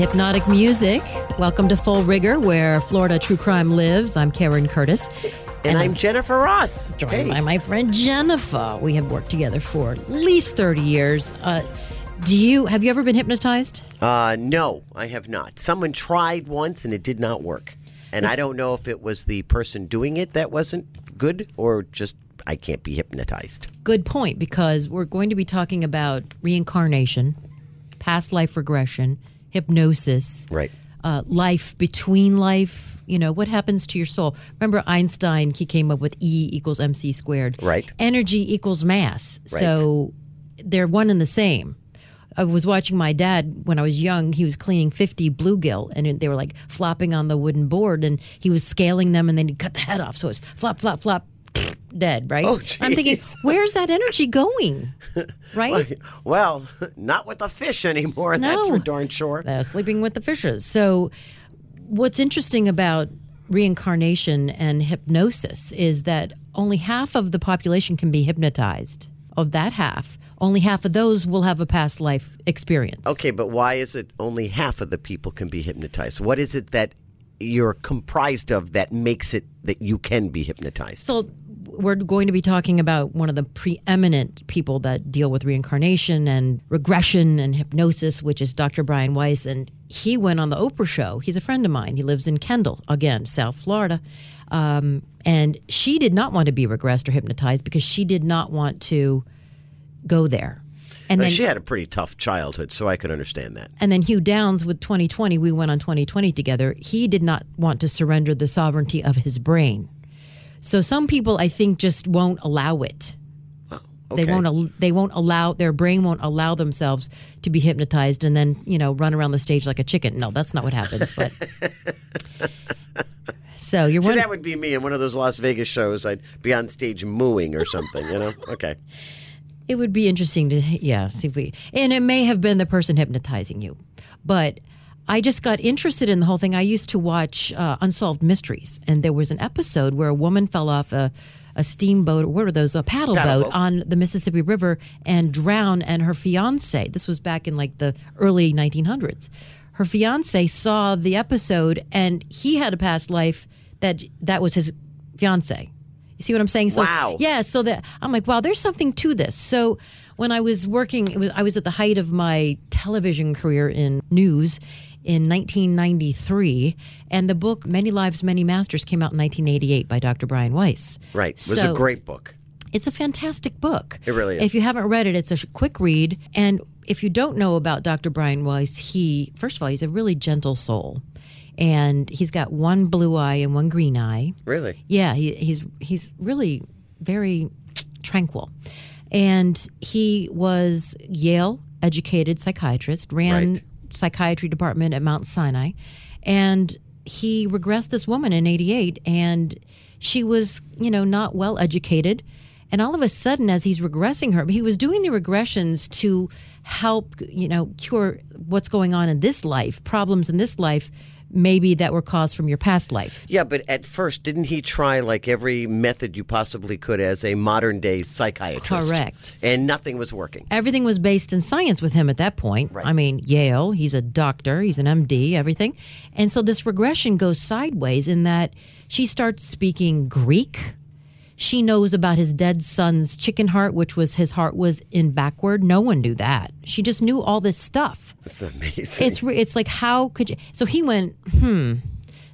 hypnotic music. Welcome to Full Rigor, where Florida true crime lives. I'm Karen Curtis. And, I'm Jennifer Ross. joined Hey. by my friend Jennifer. We have worked together for at least 30 years. Uh, do you have you ever been hypnotized? Uh, no, I have not. Someone tried once and it did not work. And I don't know if it was the person doing it that wasn't good or just I can't be hypnotized. Good point, because we're going to be talking about reincarnation, past life regression, hypnosis, Right. uh, life between life. You know, what happens to your soul? Remember Einstein, he came up with E equals MC squared. Right. Energy equals mass. So they're one and the same. I was watching my dad when I was young. He was cleaning 50 bluegill and they were like flopping on the wooden board and he was scaling them and then he'd cut the head off. So it's flop, flop, flop, dead, right? Oh, I'm thinking, where's that energy going? Right? Well, not with the fish anymore, that's No. for darn sure. uh, sleeping with the fishes. So, what's interesting about reincarnation and hypnosis is that only half of the population can be hypnotized. Of that half, only half of those will have a past life experience. Okay, but why is it only half of the people can be hypnotized? What is it that you're comprised of that makes it that you can be hypnotized? So, we're going to be talking about one of the preeminent people that deal with reincarnation and regression and hypnosis, which is Dr. Brian Weiss. And he went on the Oprah show. He's a friend of mine. He lives in Kendall, again, South Florida. Um, and she did not want to be regressed or hypnotized because she did not want to go there. And then she had a pretty tough childhood, so I could understand that. and then Hugh Downs with 2020, we went on 2020 together. He did not want to surrender the sovereignty of his brain. So some people, I think, just won't allow it. Oh, they won't. al- They won't allow their brain won't allow themselves to be hypnotized and then you know run around the stage like a chicken. No, that's not what happens. But so you're So one. that would be me in one of those Las Vegas shows. I'd be on stage mooing or something, you know? Okay. It would be interesting to yeah see if we and it may have been the person hypnotizing you, but I just got interested in the whole thing. I used to watch uh, Unsolved Mysteries, and there was an episode where a woman fell off a a steamboat or what are those a paddle, Paddle boat boat. on the Mississippi River and drowned, and her fiance. This was back in like the early 1900s. Her fiance saw the episode, and he had a past life that that was his fiance. You see what I'm saying? So, Wow. Yeah. So that I'm like, wow, there's something to this. So when I was working, it was I was at the height of my television career in news in 1993, and the book Many Lives, Many Masters came out in 1988 by Dr. Brian Weiss. Right. It was So- a great book. It's a fantastic book. It really is. If you haven't read it, it's a quick read. And if you don't know about Dr. Brian Weiss, he, first of all, he's a really gentle soul. And he's got one blue eye and one green eye. Really? Yeah, he, he's he's really very tranquil, and he was Yale educated psychiatrist, ran Right. psychiatry department at Mount Sinai, and he regressed this woman in '88, and she was you know not well educated. And all of a sudden, as he's regressing her, he was doing the regressions to help, you know, cure what's going on in this life, problems in this life, maybe that were caused from your past life. Yeah, but at first, didn't he try like every method you possibly could as a modern day psychiatrist? Correct. And nothing was working. everything was based in science with him at that point. Right. I mean, Yale, he's a doctor, he's an MD, everything. And so this regression goes sideways in that she starts speaking Greek. She knows about his dead son's chicken heart, which was his heart was in backward. No one knew that. She just knew all this stuff. It's amazing. It's it's like how could you? So he went, hmm,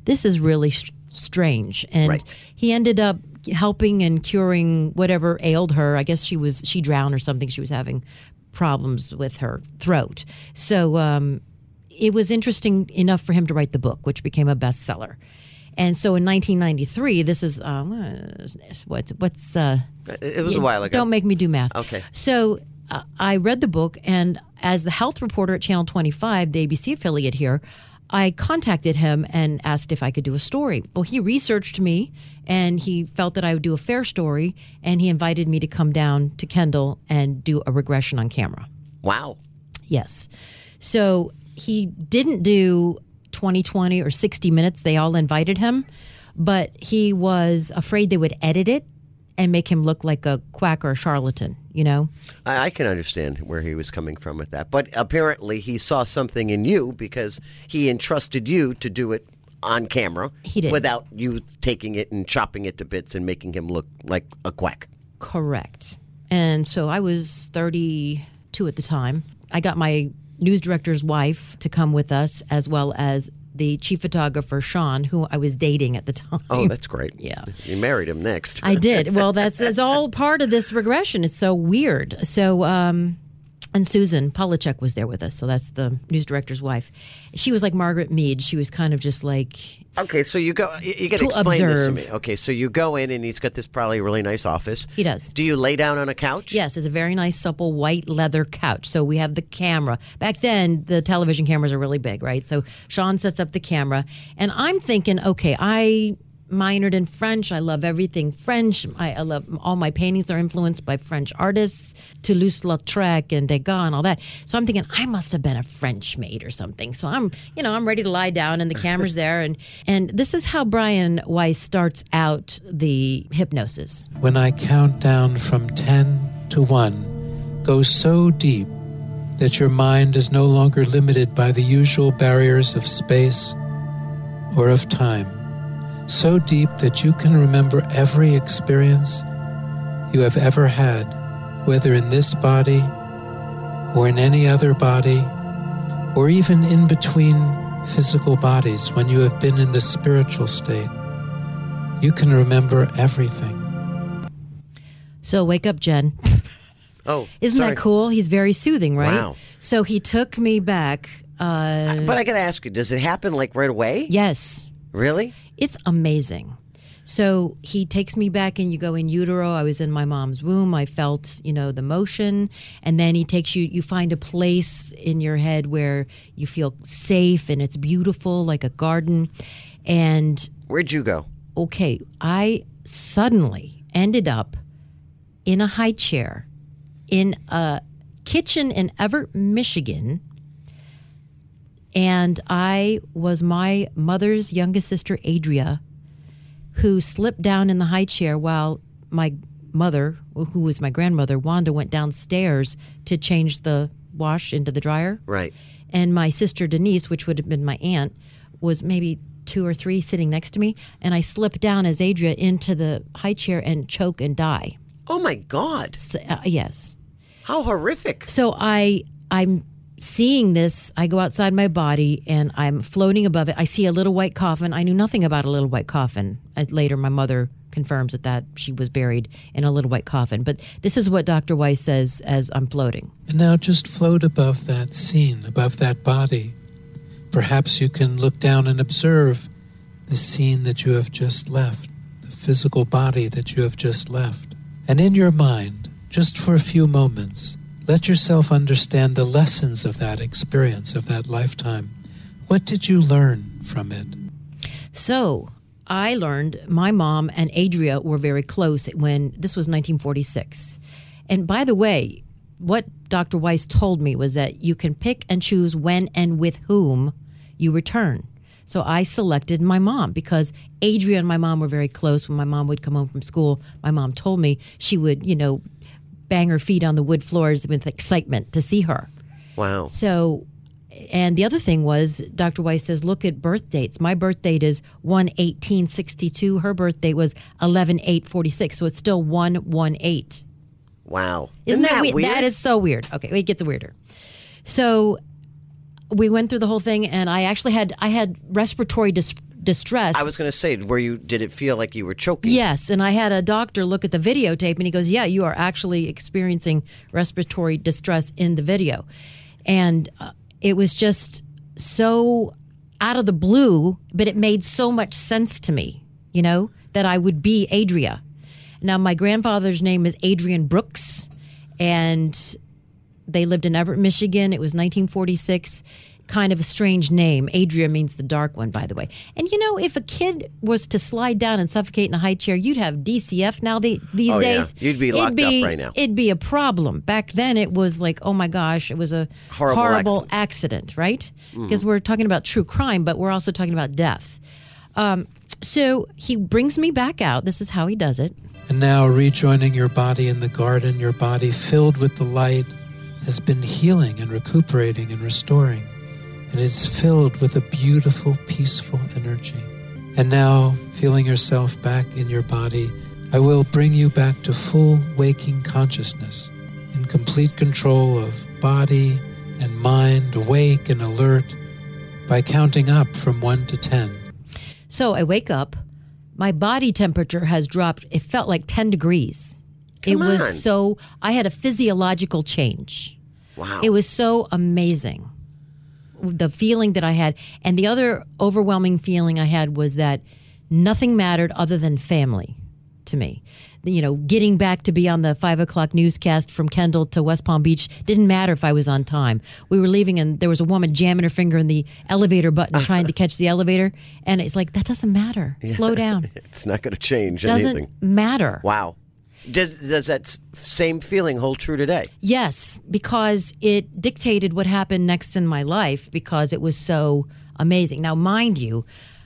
this is really sh- strange, and Right. he ended up helping and curing whatever ailed her. I guess she was she drowned or something. She was having problems with her throat. So um, it was interesting enough for him to write the book, which became a bestseller. And so in 1993, this is um, uh, what's what's uh, it was a while ago. don't make me do math. Okay. So uh, I read the book, and as the health reporter at Channel 25, the ABC affiliate here, I contacted him and asked if I could do a story. Well, he researched me, and he felt that I would do a fair story, and he invited me to come down to Kendall and do a regression on camera. wow. Yes. So he didn't do 2020 or 60 minutes. They all invited him, but he was afraid they would edit it and make him look like a quack or a charlatan. you know? I, I can understand where he was coming from with that. But apparently, he saw something in you because he entrusted you to do it on camera He did. without you taking it and chopping it to bits and making him look like a quack. Correct. And so I was 32 at the time. I got my news director's wife to come with us, as well as the chief photographer, Sean, who I was dating at the time. Oh, that's great. Yeah. You married him next. I did. Well, that's, that's all part of this regression. It's so weird. So, um, and Susan Polachek was there with us. So that's the news director's wife. She was like Margaret Mead. She was kind of just like, Okay, so you go. You, you got to To explain observe. this to me. Okay, so you go in and he's got this probably really nice office. He does. Do you lay down on a couch? Yes, it's a very nice, supple white leather couch. So we have the camera. Back then, the television cameras are really big, right? So Sean sets up the camera, and I'm thinking, okay, I minored in French. I love everything French. I, I love all my paintings are influenced by French artists, Toulouse-Lautrec and Degas and all that. So I'm thinking I must have been a French maid or something. So I'm, you know, I'm ready to lie down, and the camera's there, and and this is how Brian Weiss starts out the hypnosis. when I count down from 10 to 1, go so deep that your mind is no longer limited by the usual barriers of space or of time. So deep that you can remember every experience you have ever had, whether in this body or in any other body, or even in between physical bodies when you have been in the spiritual state. You can remember everything. So wake up, Jen. Oh, Isn't sorry. that cool? He's very soothing, right? Wow. So he took me back. Uh, But I got to ask you, does it happen like right away? yes, Really? it's amazing. So he takes me back, and you go in utero. I was in my mom's womb. I felt, you know, the motion, and then he takes you. You find a place in your head where you feel safe, and it's beautiful, like a garden. And Where'd you go? okay, I suddenly ended up in a high chair in a kitchen in Everett, Michigan. And I was my mother's youngest sister, Adria, who slipped down in the high chair while my mother, who was my grandmother, Wanda, went downstairs to change the wash into the dryer Right. and my sister Denise, which would have been my aunt, was maybe two or three sitting next to me, and I slipped down as Adria into the high chair and choke and die. Oh my God! So, uh, yes. How horrific! So I I'm seeing this. I go outside my body and I'm floating above it. I see a little white coffin. I knew nothing about a little white coffin. Uh, later, my mother confirms that that she was buried in a little white coffin. But this is what Dr. Weiss says as I'm floating. And now just float above that scene, above that body. Perhaps you can look down and observe the scene that you have just left, the physical body that you have just left. And in your mind, just for a few moments, let yourself understand the lessons of that experience, of that lifetime. What did you learn from it? So I learned my mom and Adria were very close when this was 1946. And by the way, what Dr. Weiss told me was that you can pick and choose when and with whom you return. So I selected my mom because Adria and my mom were very close. When my mom would come home from school, my mom told me she would, you know, bang her feet on the wood floors with excitement to see her. Wow. So, and the other thing was, Dr. Weiss says, look at birth dates. My birth date is 1 62 Her birth date was 11 46. So it's still 1 8. Wow. Isn't, that, weird? weird? That is so weird. Okay, it gets weirder. So we went through the whole thing, and I actually had I had respiratory dis- distress. I was going to say, where you? Did it feel like you were choking? Yes, and I had a doctor look at the videotape and he goes, "Yeah, you are actually experiencing respiratory distress in the video." And uh, it was just so out of the blue, but it made so much sense to me, you know, that I would be Adria. Now, my grandfather's name is Adrian Brooks, and they lived in Everett, Michigan. It was 1946. Kind of a strange name. Adria means the dark one, by the way. And you know, if a kid was to slide down and suffocate in a high chair, you'd have DCF now the, these Oh, yeah. days. You'd be It'd locked up right now. It'd be a problem. Back then, it was like, oh my gosh, it was a Horrible accident, right? Mm-hmm. Because we're talking about true crime, but we're also talking about death. Um, So he brings me back out. This is how he does it. And now, rejoining your body in the garden, your body filled with the light has been healing and recuperating and restoring. And it's filled with a beautiful, peaceful energy. And now, feeling yourself back in your body, I will bring you back to full waking consciousness in complete control of body and mind, awake and alert, by counting up from 1 to 10. So I wake up. My body temperature has dropped. It felt like 10 degrees. Come it was on. so, I had a physiological change. Wow. It was so amazing. The feeling that I had. And the other overwhelming feeling I had was that nothing mattered other than family to me. You know, getting back to be on the five o'clock newscast from Kendall to West Palm Beach didn't matter if I was on time. We were leaving, and there was a woman jamming her finger in the elevator button trying to catch the elevator. And it's like, that doesn't matter. Slow down. it's not going to change Doesn't anything. matter. Wow. Does does that same feeling hold true today? Yes, because it dictated what happened next in my life because it was so amazing. Now, mind you,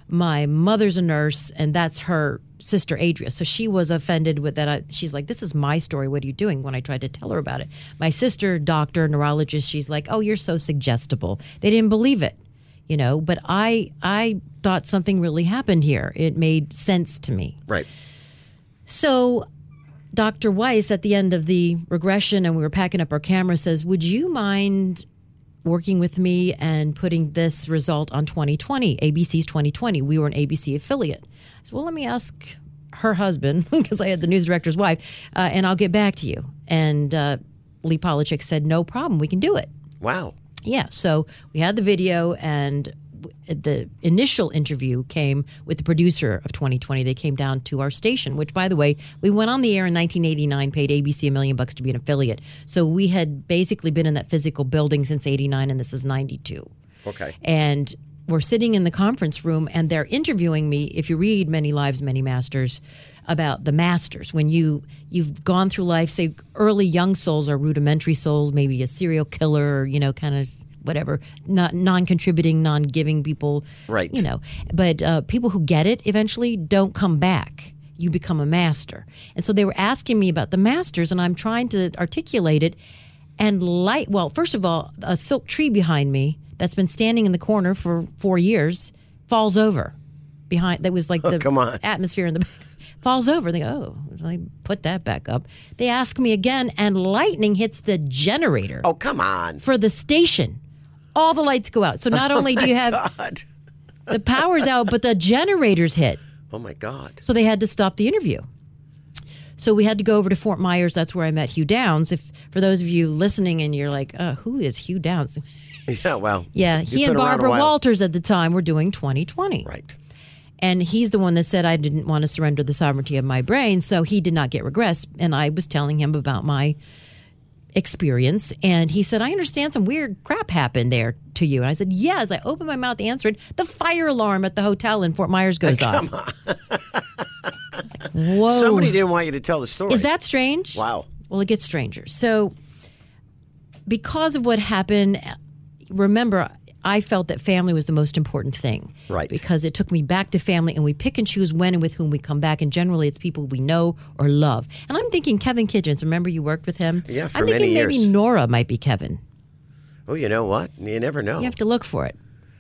my mother's a nurse, and that's her sister Adria. So she was offended with that. I, she's like, "This is my story. What are you doing?" When I tried to tell her about it, my sister, doctor, neurologist, she's like, "Oh, you're so suggestible." They didn't believe it, you know. But I, I thought something really happened here. It made sense to me. Right. So, Dr. Weiss, at the end of the regression, and we were packing up our camera, says, Would you mind working with me and putting this result on 2020, ABC's 2020? We were an ABC affiliate. I said, Well, let me ask her husband, because I had the news director's wife, uh, and I'll get back to you. And uh, Lee Polachek said, No problem, we can do it. Wow. Yeah, so we had the video, and the initial interview came with the producer of 2020. They came down to our station, which, by the way, we went on the air in 1989, paid ABC a million bucks to be an affiliate. So we had basically been in that physical building since 89, and this is 92 Okay. and we're sitting in the conference room and they're interviewing me if you read many lives many masters about the masters when you you've gone through life say early young souls are rudimentary souls maybe a serial killer or, you know kind of whatever not non-contributing non-giving people Right. you know but uh, people who get it eventually don't come back you become a master and so they were asking me about the masters and i'm trying to articulate it and light well first of all a silk tree behind me that's been standing in the corner for four years falls over behind that was like the come on. atmosphere in the back falls over they go oh i put that back up they ask me again and lightning hits the generator Oh, come on. for the station all the lights go out so not only do you have God. the power's out but the generators hit Oh my God. so they had to stop the interview. So we had to go over to Fort Myers. That's where I met Hugh Downs. If for those of you listening and you're like, uh, who is Hugh Downs? Yeah. Well. Yeah, he and been around a Barbara. Walters at the time were doing 2020. Right. And he's the one that said I didn't want to surrender the sovereignty of my brain, so he did not get regressed. And I was telling him about my experience, and he said, I understand some weird crap happened there to you. And I said, Yeah. As I opened my mouth to answer the fire alarm at the hotel in Fort Myers goes off. Whoa. Somebody didn't want you to tell the story. Oh. Is that strange? Wow. Well, it gets stranger. So, because of what happened, remember, I felt that family was the most important thing. Right. Because it took me back to family, and we pick and choose when and with whom we come back. And generally, it's people we know or love. And I'm thinking Kevin Kitchens. Remember, you worked with him? Yeah, for I'm thinking many maybe years. Nora might be Kevin. Oh, you know what? You never know. You have to look for it.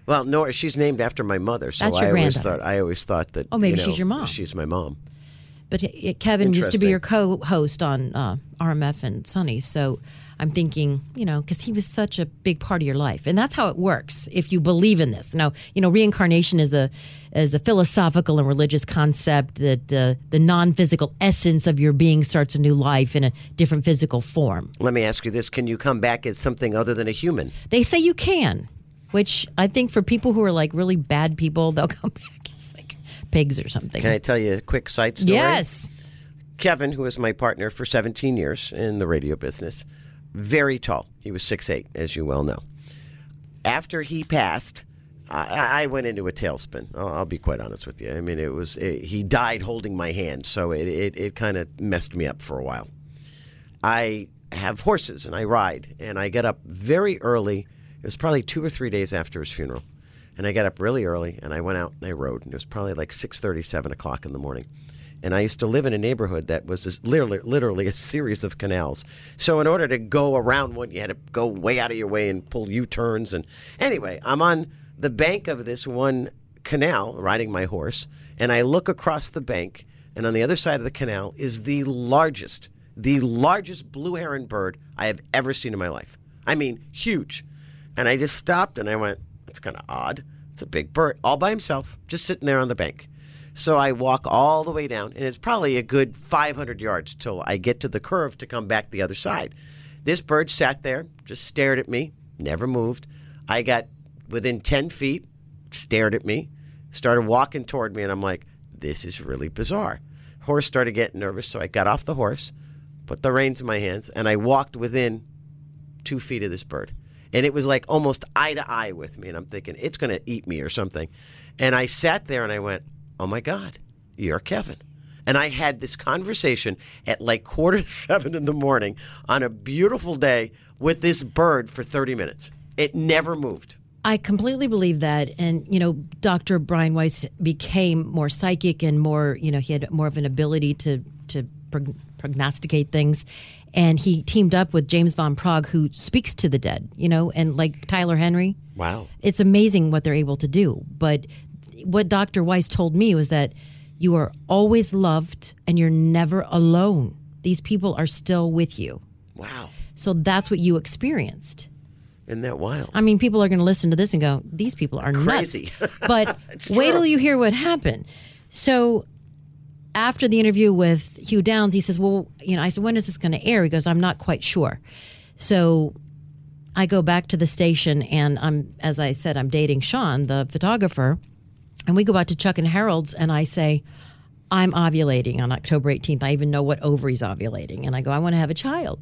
Well, Nora, she's named after my mother, so That's your I always thought I always thought that. Oh, maybe you she's your mom. She's my mom. But uh, Kevin used to be your co-host on uh, RMF and Sunny, so I'm thinking, you know, because he was such a big part of your life, and that's how it works if you believe in this. Now, you know, reincarnation is a is a philosophical and religious concept that uh, the non-physical essence of your being starts a new life in a different physical form. Let me ask you this: Can you come back as something other than a human? They say you can, which I think for people who are like really bad people, they'll come back as like pigs or something. Can I tell you a quick side story? yes. Kevin, who was my partner for 17 years in the radio business, very tall. He was 6'8", as you well know. After he passed, I, I went into a tailspin. I'll, I'll be quite honest with you. I mean, it was it, he died holding my hand, so it, it, it kind of messed me up for a while. I have horses and I ride, and I get up very early. It was probably two or three days after his funeral. And I got up really early and I went out and I rode. And it was probably like six thirty, seven o'clock in the morning. And I used to live in a neighborhood that was this literally, literally a series of canals. So in order to go around one, you had to go way out of your way and pull U turns. And anyway, I'm on the bank of this one canal riding my horse, and I look across the bank, and on the other side of the canal is the largest, the largest blue heron bird I have ever seen in my life. I mean, huge. And I just stopped and I went, that's kind of odd. It's a big bird, all by himself, just sitting there on the bank. So I walk all the way down, and it's probably a good 500 yards till I get to the curve to come back the other side. This bird sat there, just stared at me, never moved. I got within 10 feet, stared at me, started walking toward me, and I'm like, this is really bizarre. Horse started getting nervous, so I got off the horse, put the reins in my hands, and I walked within two feet of this bird. And it was like almost eye to eye with me. And I'm thinking, it's going to eat me or something. And I sat there and I went, oh my God, you're Kevin. And I had this conversation at like quarter to seven in the morning on a beautiful day with this bird for 30 minutes. It never moved. I completely believe that. And, you know, Dr. Brian Weiss became more psychic and more, you know, he had more of an ability to, to prog- prognosticate things. And he teamed up with James Von Praagh, who speaks to the dead, you know, and like Tyler Henry. Wow. It's amazing what they're able to do. But what Dr. Weiss told me was that you are always loved and you're never alone. These people are still with you. Wow. So that's what you experienced. Isn't that wild? I mean, people are going to listen to this and go, "These people are Crazy. nuts." But wait till you hear what happened. So, after the interview with Hugh Downs, he says, "Well, you know," I said, "When is this going to air?" He goes, "I'm not quite sure." So, I go back to the station, and I'm, as I said, I'm dating Sean, the photographer, and we go out to Chuck and Harold's, and I say. I'm ovulating on October 18th. I even know what ovary's ovulating. And I go, I want to have a child.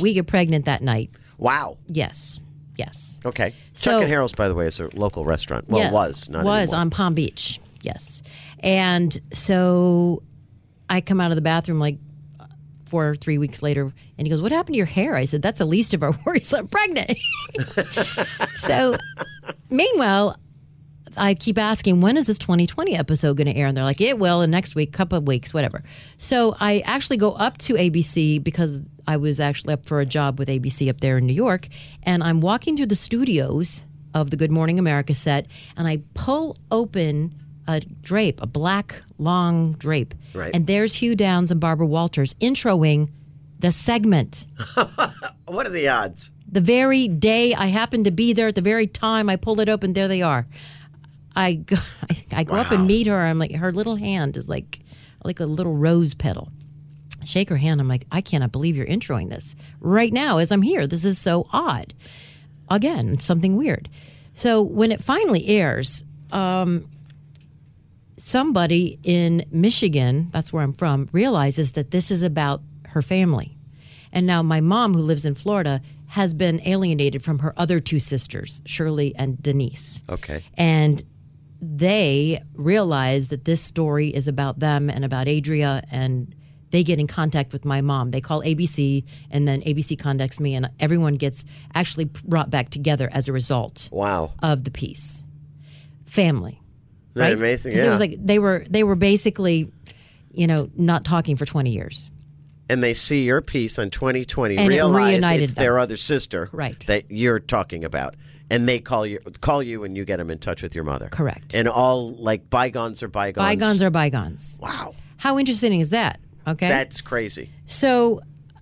We get pregnant that night. Wow. Yes. Yes. Okay. So- Chuck and Harold's, by the way, is a local restaurant. Well, Yeah, was not It was anymore. on Palm Beach. Yes, and so I come out of the bathroom like four or three weeks later, and he goes, "What happened to your hair?" I said, "That's the least of our worries. I'm pregnant." so, meanwhile. I keep asking, when is this 2020 episode going to air? And they're like, it will in next week, couple of weeks, whatever. So I actually go up to ABC because I was actually up for a job with ABC up there in New York. And I'm walking through the studios of the Good Morning America set, and I pull open a drape, a black long drape. Right. And there's Hugh Downs and Barbara Walters introing the segment. What are the odds? The very day I happened to be there at the very time I pulled it open, there they are. I go, I, I go up and meet her. I'm like, her little hand is like, like a little rose petal. I shake her hand. I'm like, I cannot believe you're introing this right now as I'm here. This is so odd. Again, something weird. So when it finally airs, um, somebody in Michigan, that's where I'm from, realizes that this is about her family. And now my mom, who lives in Florida, has been alienated from her other two sisters, Shirley and Denise. Okay. And they realize that this story is about them and about Adria, and they get in contact with my mom. They call ABC, and then ABC contacts me, and everyone gets actually brought back together as a result Wow. of the piece. Family, Isn't right? amazing? Yeah. it was like they were they were basically, you know, not talking for twenty years. and they see your piece on 2020, And it realize reunited it's them. their other sister Right. that you're talking about, and they call you call you and you get them in touch with your mother. Correct. And all like bygones are bygones. Bygones are bygones. wow. How interesting is that? Okay. That's crazy. So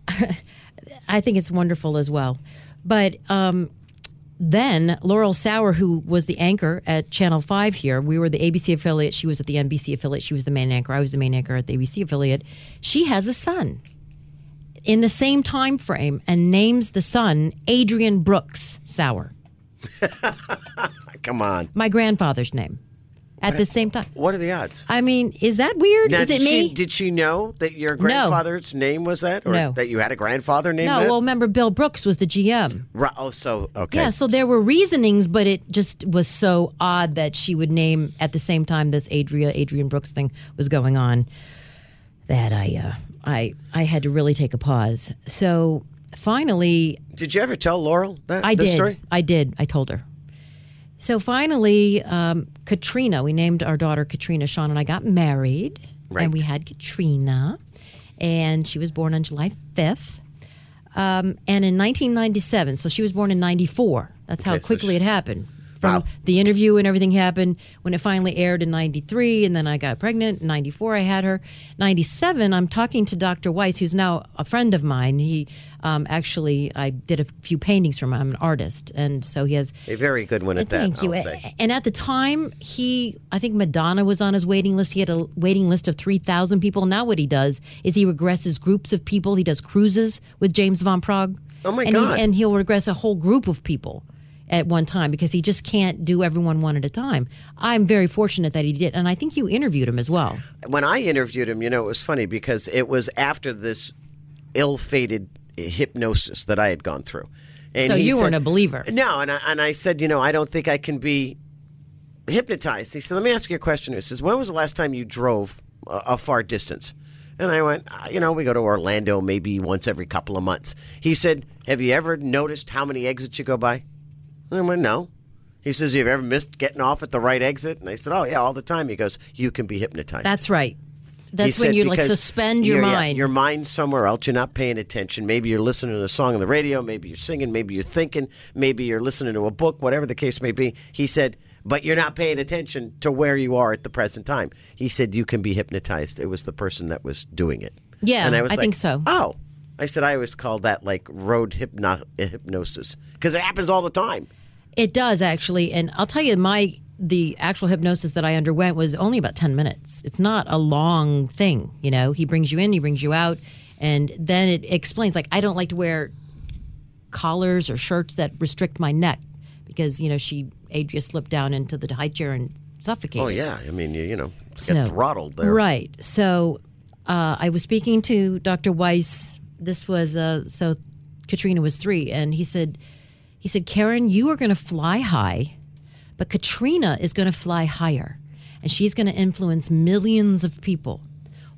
I think it's wonderful as well. But um, then Laurel Sauer, who was the anchor at Channel 5 here, we were the ABC affiliate. She was at the NBC affiliate. She was the main anchor. I was the main anchor at the ABC affiliate. She has a son in the same time frame and names the son Adrian Brooks Sauer, Come on. my grandfather's name, at the same time. What are the odds? I mean, is that weird? Now, is it did me? She, did she know that your grandfather's name was that, or No. that you had a grandfather named no, that? well, remember Bill Brooks was the GM. Ri- oh, so okay. Yeah, so there were reasonings, but it just was so odd that she would name at the same time this Adria Adrian Brooks thing was going on that I uh, I I had to really take a pause. So finally, Did you ever tell Laurel that I did. story? I did. I told her. So finally, um, Katrina, we named our daughter Katrina. Sean and I got married, Right. and we had Katrina, and she was born on July 5th. Um, and in 1997, so she was born in 94. That's how Okay, so quickly she- it happened. From Wow. the interview and everything happened when it finally aired in 93, and then I got pregnant. In 94, I had her. 97, I'm talking to Dr. Weiss, who's now a friend of mine. He um, actually, I did a few paintings from him. I'm an artist, and so he has A very good one at that. Thank you. I'll say. And at the time, he, I think Madonna was on his waiting list. He had a waiting list of 3,000 people. Now, what he does is he regresses groups of people. He does cruises with James Von Praagh. Oh, my and God. He, and he'll regress a whole group of people at one time because he just can't do everyone one at a time. I'm very fortunate that he did. And I think you interviewed him as well. when I interviewed him, you know, it was funny because it was after this ill-fated hypnosis that I had gone through. And So you said- weren't a believer. No, and I, and I said, you know, I don't think I can be hypnotized. He said, let me ask you a question. He says, when was the last time you drove a, a far distance? And I went, "Uh, you know, we go to Orlando maybe once every couple of months. He said, have you ever noticed how many exits you go by? And I went, no. He says, You've ever missed getting off at the right exit? And I said, oh, yeah, all the time. He goes, you can be hypnotized. That's right. He That's when said you like suspend your you're- yeah, mind. your mind's somewhere else. You're not paying attention. Maybe you're listening to a song on the radio. Maybe you're singing. Maybe you're thinking. Maybe you're listening to a book. Whatever the case may be. He said, but you're not paying attention to where you are at the present time. He said you can be hypnotized. It was the person that was doing it. Yeah, and I was I like, think so. Oh, I said I always call that like road hypno- hypnosis because it happens all the time. It does actually, and I'll tell you, my the actual hypnosis that I underwent was only about ten minutes. It's not a long thing, you know. He brings you in, he brings you out, and then it explains. Like I don't like to wear collars or shirts that restrict my neck because you know she Adria slipped down into the high chair and suffocated. Oh yeah, I mean you, you know get So- throttled there. Right. So uh, I was speaking to Dr. Weiss. This was uh, so Katrina was three, and he said, he said, Karen, you are going to fly high, but Katrina is going to fly higher, and she's going to influence millions of people.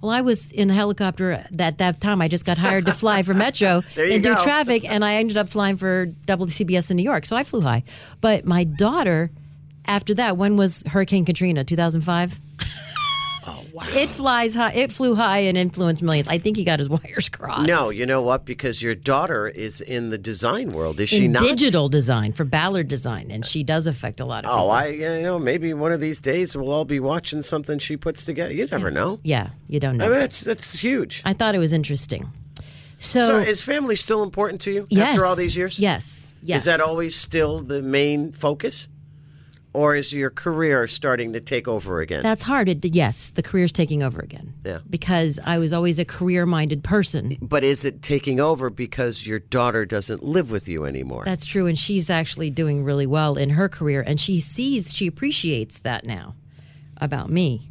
Well, I was in a helicopter at that time. I just got hired to fly for Metro and do traffic, and I ended up flying for WCBS in New York. So I flew high. But my daughter, after that, when was Hurricane Katrina? 2005? It flies high. It flew high and influenced millions. I think he got his wires crossed. No, you know what? Because your daughter is in the design world, is she not? digital design for Ballard Design, and she does affect a lot of Oh, people. I you know maybe one of these days we'll all be watching something she puts together. You never know. yeah, you don't know. I mean, that's that's huge. I thought it was interesting. So, So, is family still important to you yes, after all these years? Yes, yes. Is that always still the main focus, or is your career starting to take over again? That's hard. It, yes, the career's taking over again. Yeah. Because I was always a career-minded person. but is it taking over because your daughter doesn't live with you anymore? That's true, and she's actually doing really well in her career, and she sees, she appreciates that now about me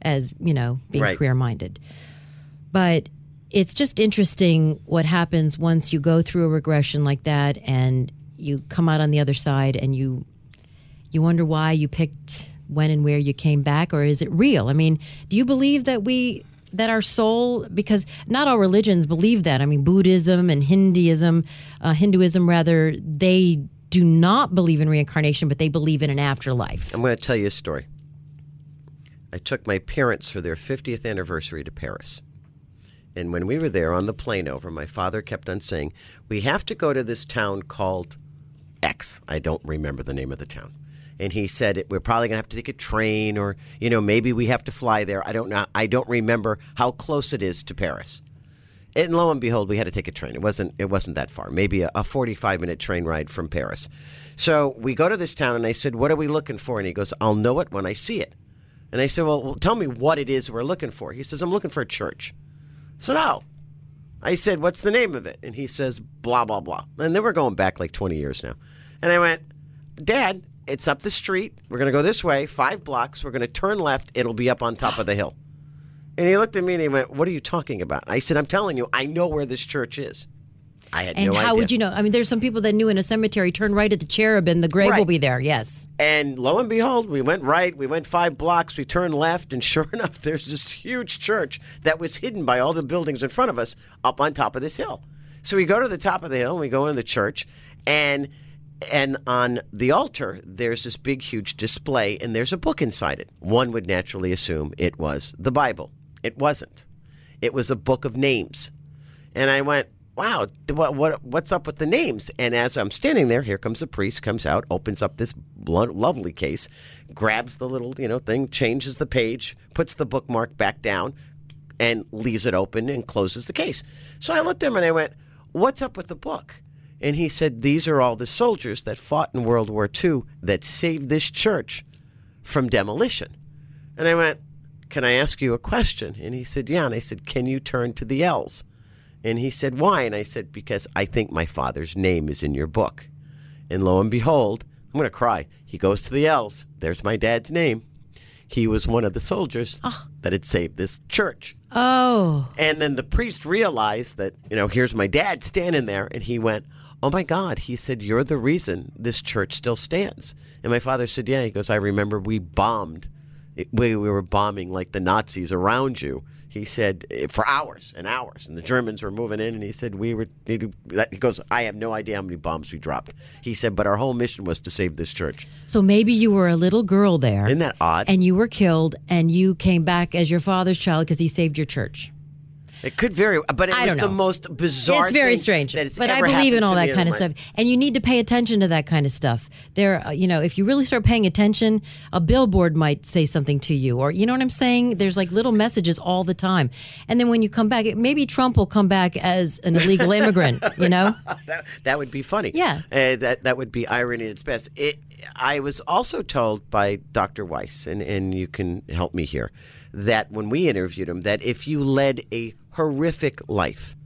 as you know being Right. career-minded. But it's just interesting what happens once you go through a regression like that, and you come out on the other side, and you you wonder why you picked when and where you came back, or is it real? I mean, do you believe that we that our soul because not all religions believe that. I mean, Buddhism and Hinduism, uh, Hinduism rather, they do not believe in reincarnation, but they believe in an afterlife. I'm going to tell you a story. I took my parents for their 50th anniversary to Paris. And when we were there on the plane over, my father kept on saying, We have to go to this town called X. I don't remember the name of the town. And he said, We're probably going to have to take a train or, you know, maybe we have to fly there. I don't know. I don't remember how close it is to Paris. And lo and behold, we had to take a train. It wasn't it wasn't that far, maybe a, a 45 minute train ride from Paris. So we go to this town, and I said, "What are we looking for?" And he goes, "I'll know it when I see it." And I said, "Well, tell me what it is we're looking for." He says, "I'm looking for a church." So oh. no. I said, "What's the name of it?" And he says, "Blah blah blah." And then we're going back like 20 years now. And I went, "Dad, it's up the street. We're going to go this way, five blocks. We're going to turn left. It'll be up on top of the hill." And he looked at me and he went, "What are you talking about?" I said, "I'm telling you, I know where this church is." I had no idea. And no how idea. would you know? I mean, there's some people that knew in a cemetery, turn right at the cherubim, the grave will be there. Yes. And lo and behold, we went right, we went five blocks, we turned left, and sure enough, there's this huge church that was hidden by all the buildings in front of us up on top of this hill. So we go to the top of the hill and we go in the church, and And on the altar, there's this big, huge display, and there's a book inside it. One would naturally assume it was the Bible. It wasn't. It was a book of names. And I went, wow, what, what, what's up with the names? And as I'm standing there, here comes a priest, comes out, opens up this lo- lovely case, grabs the little, you know, thing, changes the page, puts the bookmark back down, and leaves it open and closes the case. So I looked at him and I went, what's up with the book? And he said, these are all the soldiers that fought in World War II that saved this church from demolition. And I went, can I ask you a question? And he said, yeah. And I said, can you turn to the L's? And he said, Why? And I said, Because I think my father's name is in your book. And lo and behold, I'm going to cry. He goes to the L's. There's my dad's name. He was one of the soldiers ah. that had saved this church. Oh, And then the priest realized that, you know, here's my dad standing there. And he went, Oh my God. He said, You're the reason this church still stands. And my father said, Yeah. He goes, I remember we bombed. We, we were bombing like the Nazis around you. He said eh, for hours and hours, and the Germans were moving in. And he said we were. He goes, I have no idea how many bombs we dropped. He said, but our whole mission was to save this church. so maybe you were a little girl there, Isn't that odd? and you were killed, and you came back as your father's child because he saved your church. It could vary, but it I was the most bizarre. it's very strange, that it's but I believe in all that kind of stuff, and you need to pay attention to that kind of stuff. There, uh, you know, if you really start paying attention, a billboard might say something to you, or you know what I'm saying. There's like little messages all the time, and then when you come back, maybe Trump will come back as an illegal immigrant. You know, that, that would be funny. Yeah. Uh, that that would be irony at its best. It, I was also told by Dr. Weiss, and, and you can help me here, that when we interviewed him, that if you led a horrific life,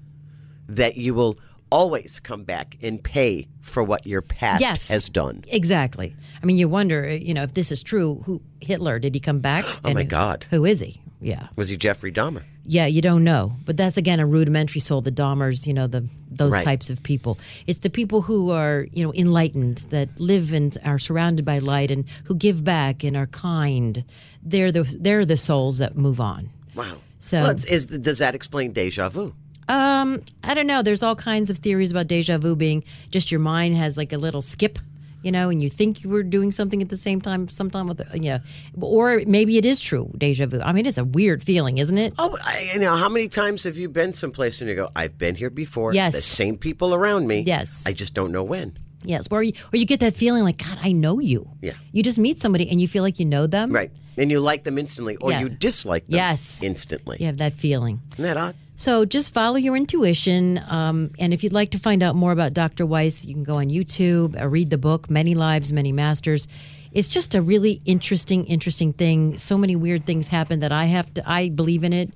that you will always come back and pay for what your past Yes. has done. exactly. I mean, you wonder, uh, you know, if this is true. Who Hitler? Did he come back? Oh, my God. Who is he? Yeah. Was he Jeffrey Dahmer? Yeah, you don't know, but that's again a rudimentary soul. The Dahmers, you know, the those Right. types of people. It's the people who are, you know, enlightened, that live and are surrounded by light, and who give back and are kind. They're the they're the souls that move on. Wow. So- Well, is, does that explain deja vu? Um, I don't know. There's all kinds of theories about deja vu being just your mind has like a little skip. You know, and you think you were doing something at the same time, sometime with, you know, or maybe it is true, deja vu. I mean, it's a weird feeling, isn't it? Oh, I, you know, how many times have you been someplace and you go, I've been here before. Yes. The same people around me. Yes. I just don't know when. Yes, or you, or you get that feeling like, God, I know you. Yeah. You just meet somebody and you feel like you know them. Right. And you like them instantly or Yeah. you dislike them Yes. instantly. You have that feeling. Isn't that odd? So just follow your intuition. Um, and if you'd like to find out more about Dr. Weiss, you can go on YouTube, uh, read the book, Many Lives, Many Masters. It's just a really interesting, interesting thing. So many weird things happen that I have to, I believe in it.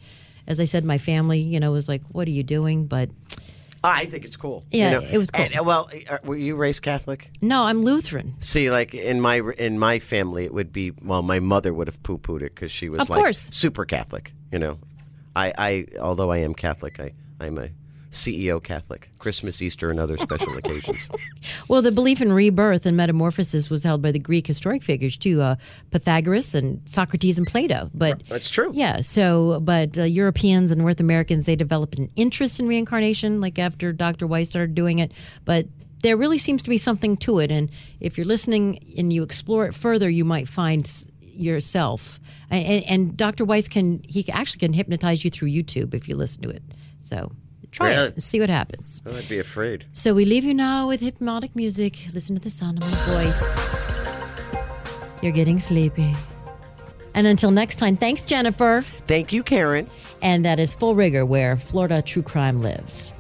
As I said, my family, you know, was like, what are you doing? But I think it's cool. Yeah, you know? it was cool. And, uh, well, uh, were you raised Catholic? no, I'm Lutheran. See, like in my in my family, it would be well, my mother would have poo pooed it because she was Of like course. super Catholic. You know, I, I although I am Catholic, I I'm a CEO Catholic. Christmas, Easter, and other special occasions. Well, the belief in rebirth and metamorphosis was held by the Greek historic figures too, uh, Pythagoras and Socrates and Plato. But That's true. yeah, so but uh, Europeans and North Americans they developed an interest in reincarnation, like after Dr. Weiss started doing it. But there really seems to be something to it, and if you're listening and you explore it further, you might find yourself. And, and, and Dr. Weiss can he actually can hypnotize you through YouTube if you listen to it. So try Really? it and see what happens. I'd be afraid. So we leave you now with hypnotic music. Listen to the sound of my voice. You're getting sleepy. And until next time, thanks, Jennifer. Thank you, Karen. And that is Full Rigor, where Florida True Crime lives.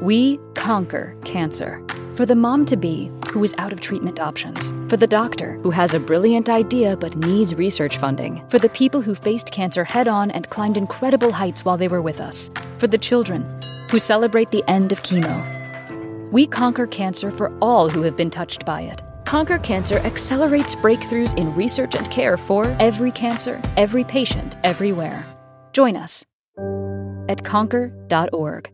We conquer cancer. For the mom to be who is out of treatment options. For the doctor who has a brilliant idea but needs research funding. For the people who faced cancer head on and climbed incredible heights while they were with us. For the children who celebrate the end of chemo. We conquer cancer for all who have been touched by it. Conquer Cancer accelerates breakthroughs in research and care for every cancer, every patient, everywhere. Join us at conquer.org.